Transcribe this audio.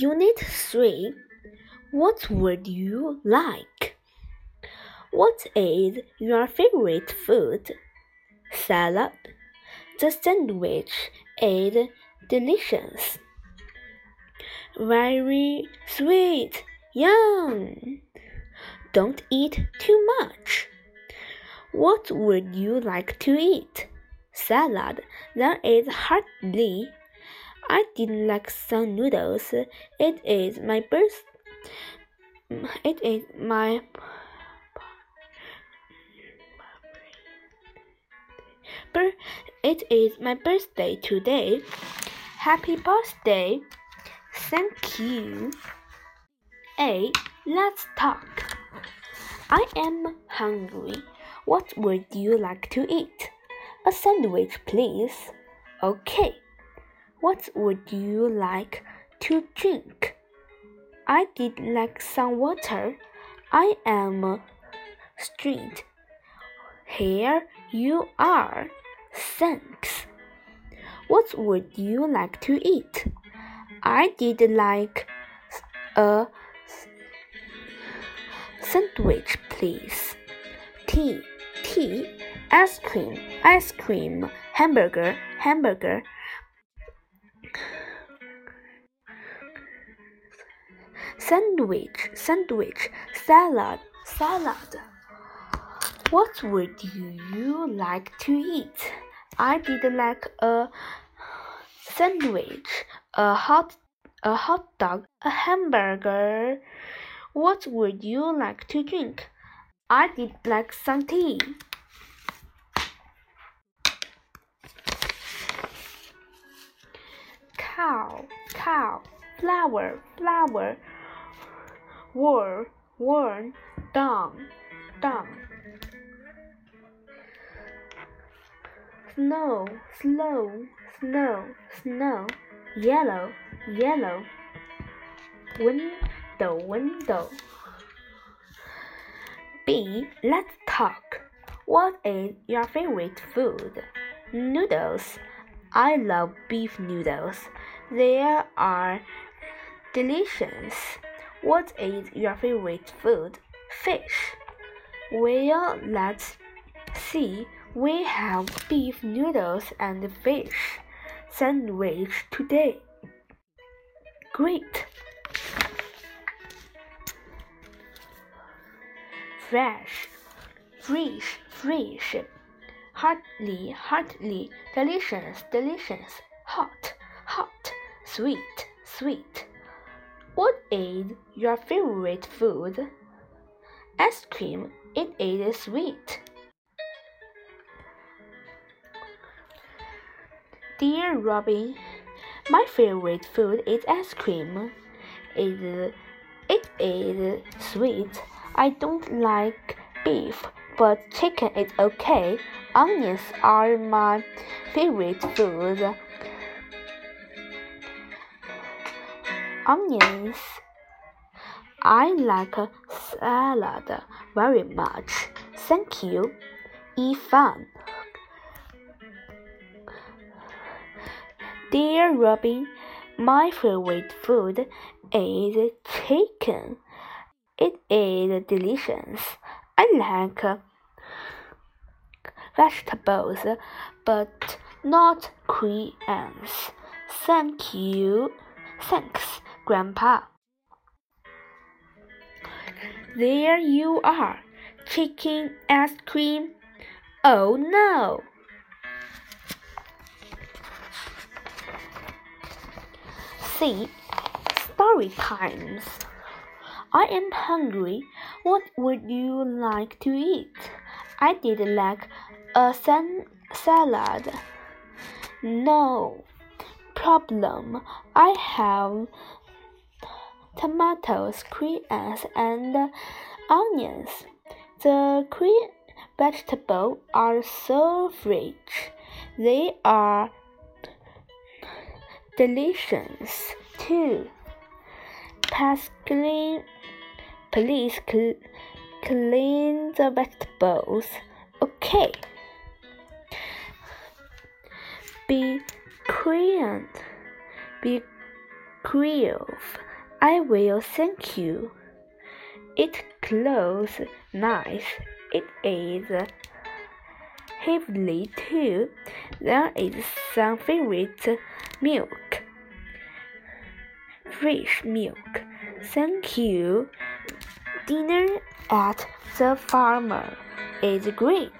Unit 3 What would you like? What is your favorite food? Salad. The sandwich is delicious. Very sweet. Yum. Don't eat too much. What would you like to eat? Salad. That is hardly. I did like some noodles. It is my birth. It is my. It is my birthday today. Happy birthday. Thank you. A. Let's talk. I am hungry. What would you like to eat? A sandwich, please. Okay. What would you like to drink? I did like some water. I am street. Here you are. Thanks. What would you like to eat? I did like a sandwich, please. Tea, tea, ice cream, ice cream, hamburger, hamburger. Sandwich, sandwich, salad, salad. What would you like to eat? I did like a sandwich, a hot a hot dog, a hamburger. What would you like to drink? I did like some tea. Cow, cow, flower, flower, worm, worn, down, down. Snow, slow, snow, snow, yellow, yellow. Window, window. B. Let's talk. What is your favorite food? Noodles. I love beef noodles. They are delicious. What is your favorite food? Fish. Well, let's see. We have beef noodles and fish sandwich today. Great. Fresh, fresh, fresh. Hardly, hardly. Delicious, delicious. Hot, hot. Sweet, sweet. What is your favorite food? Ice cream. It is sweet. Dear Robin, my favorite food is ice cream. It, it is sweet. I don't like beef, but chicken is okay. Onions are my favorite food. Onions. I like salad very much. Thank you. Fun. Dear Robin, my favorite food is chicken. It is delicious. I like vegetables, but not crayons. Thank you. Thanks, Grandpa. There you are. Chicken ice cream. Oh no! See, story times. I am hungry. What would you like to eat? I did like a salad. No problem. I have tomatoes, crayons, and onions. The green vegetables are so rich. They are delicious too. Clean, please cl clean the vegetables. Okay. Be crayon. Be creative. I will, thank you. It clothes nice. It is heavily too. There is some favorite milk. Fresh milk. Thank you. Dinner at the farmer is great.